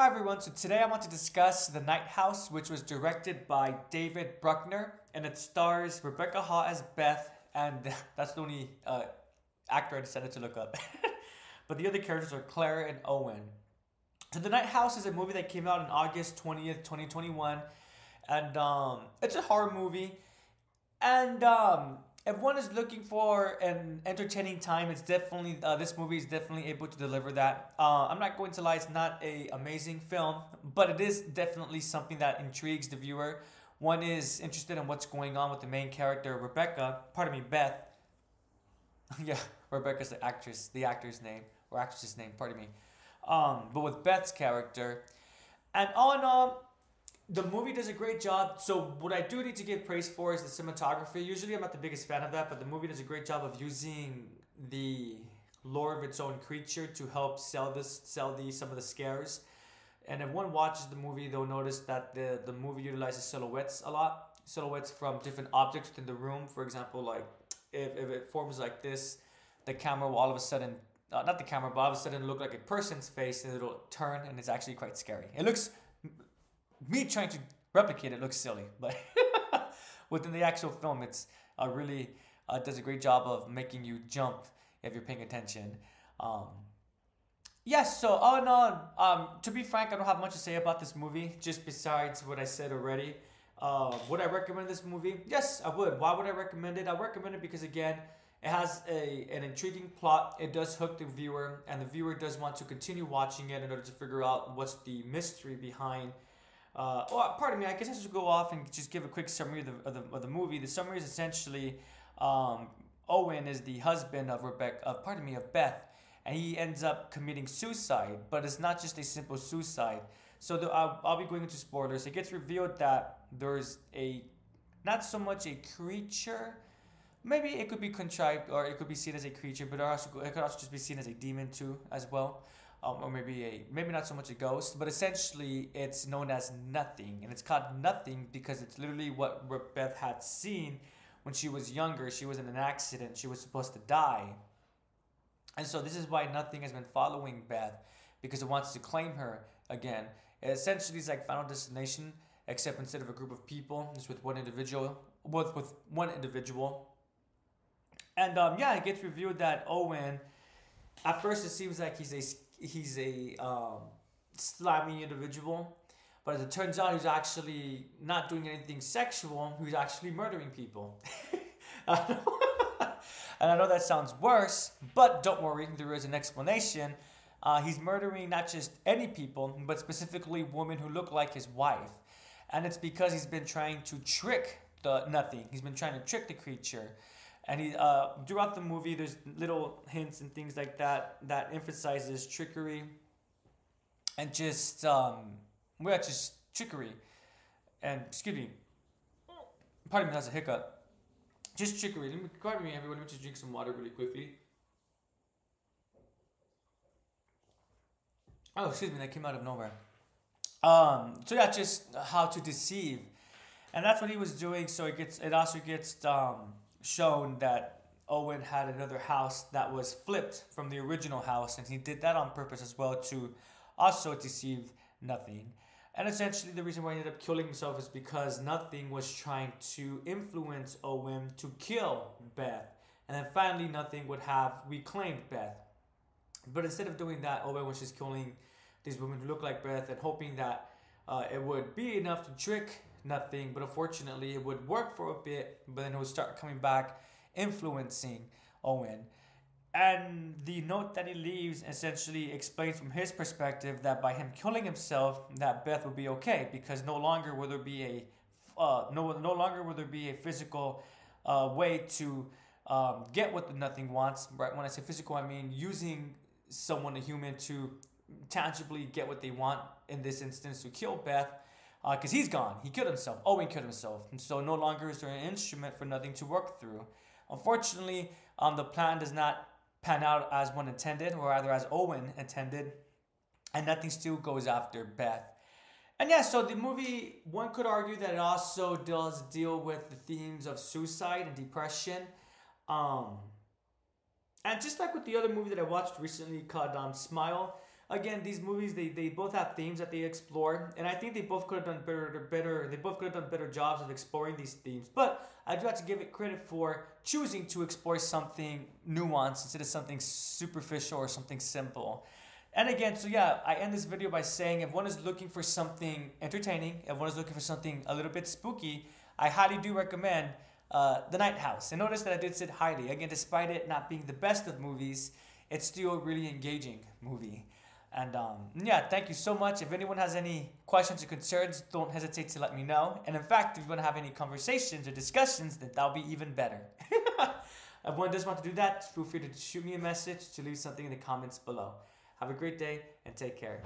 Hi everyone, so today I want to discuss The Night House, which was directed by David Bruckner, and it stars Rebecca Hall as Beth, and that's the only uh, actor I decided to look up. but the other characters are Claire and Owen. So The Night House is a movie that came out on August 20th, 2021, and um, it's a horror movie, and um, if one is looking for an entertaining time, it's definitely uh, this movie is definitely able to deliver that. Uh, I'm not going to lie; it's not a amazing film, but it is definitely something that intrigues the viewer. One is interested in what's going on with the main character, Rebecca. Pardon me, Beth. yeah, Rebecca's the actress, the actor's name or actress's name. Pardon me. Um, but with Beth's character, and all in all, the movie does a great job. So what I do need to give praise for is the cinematography. Usually I'm not the biggest fan of that, but the movie does a great job of using the lore of its own creature to help sell this sell these some of the scares. And if one watches the movie, they'll notice that the, the movie utilizes silhouettes a lot. Silhouettes from different objects within the room. For example, like if, if it forms like this, the camera will all of a sudden, uh, not the camera, but all of a sudden look like a person's face and it'll turn and it's actually quite scary. It looks me trying to replicate it looks silly, but within the actual film, it's uh, really uh, does a great job of making you jump if you're paying attention. Um, yes, so all in all, um, to be frank, I don't have much to say about this movie, just besides what I said already. Uh, would I recommend this movie? Yes, I would. Why would I recommend it? I recommend it because again, it has a an intriguing plot. It does hook the viewer, and the viewer does want to continue watching it in order to figure out what's the mystery behind uh, oh, pardon me. I guess I should go off and just give a quick summary of the, of the, of the movie. The summary is essentially um, Owen is the husband of Rebecca, of pardon me, of Beth, and he ends up committing suicide. But it's not just a simple suicide. So the, I'll, I'll be going into spoilers. It gets revealed that there's a not so much a creature. Maybe it could be contrived, or it could be seen as a creature, but also, it could also just be seen as a demon too, as well um, or maybe a maybe not so much a ghost, but essentially it's known as nothing, and it's called nothing because it's literally what Beth had seen when she was younger. She was in an accident. She was supposed to die, and so this is why nothing has been following Beth because it wants to claim her again. It essentially, it's like Final Destination, except instead of a group of people, it's with one individual, with with one individual. And um, yeah, it gets revealed that Owen. At first, it seems like he's a he's a um, slimy individual. But as it turns out, he's actually not doing anything sexual. He's actually murdering people. and I know that sounds worse, but don't worry, there is an explanation. Uh, he's murdering not just any people, but specifically women who look like his wife. And it's because he's been trying to trick the nothing. He's been trying to trick the creature and he uh, throughout the movie there's little hints and things like that that emphasizes trickery. And just um well just trickery. And excuse me. Pardon me that's a hiccup. Just trickery. Let me pardon me everyone. Let me just drink some water really quickly. Oh excuse me that came out of nowhere. Um so yeah just how to deceive. And that's what he was doing. So it gets it also gets um shown that Owen had another house that was flipped from the original house, and he did that on purpose as well to also deceive Nothing. And essentially, the reason why he ended up killing himself is because Nothing was trying to influence Owen to kill Beth. And then finally, Nothing would have reclaimed Beth. But instead of doing that, Owen was just killing these women who look like Beth and hoping that uh, it would be enough to trick nothing. But unfortunately, it would work for a bit, but then it would start coming back, influencing Owen. And the note that he leaves essentially explains from his perspective that by him killing himself, that Beth would be okay because no longer will there be a uh, no no longer will there be a physical uh, way to um, get what the nothing wants. Right? When I say physical, I mean using someone, a human, to tangibly get what they want. In this instance, to kill Beth because uh, he's gone. He killed himself. Owen killed himself. And so no longer is there an instrument for nothing to work through. Unfortunately, um, the plan does not pan out as one intended, or rather as Owen intended, and nothing still goes after Beth. And yeah, so the movie, one could argue that it also does deal with the themes of suicide and depression. Um, and just like with the other movie that I watched recently called um, Smile, again, these movies they, they both have themes that they explore, and I think they both could have done better better they both could have done better jobs of exploring these themes. But I do have to give it credit for choosing to explore something nuanced instead of something superficial or something simple. And again, so yeah, I end this video by saying if one is looking for something entertaining, if one is looking for something a little bit spooky, I highly do recommend uh, The Night House. And notice that I did say highly. Again, despite it not being the best of movies, it's still a really engaging movie. And um, yeah, thank you so much. If anyone has any questions or concerns, don't hesitate to let me know. And in fact, if you want to have any conversations or discussions, then that'll be even better. if one does want to do that, feel free to shoot me a message to leave something in the comments below. Have a great day and take care.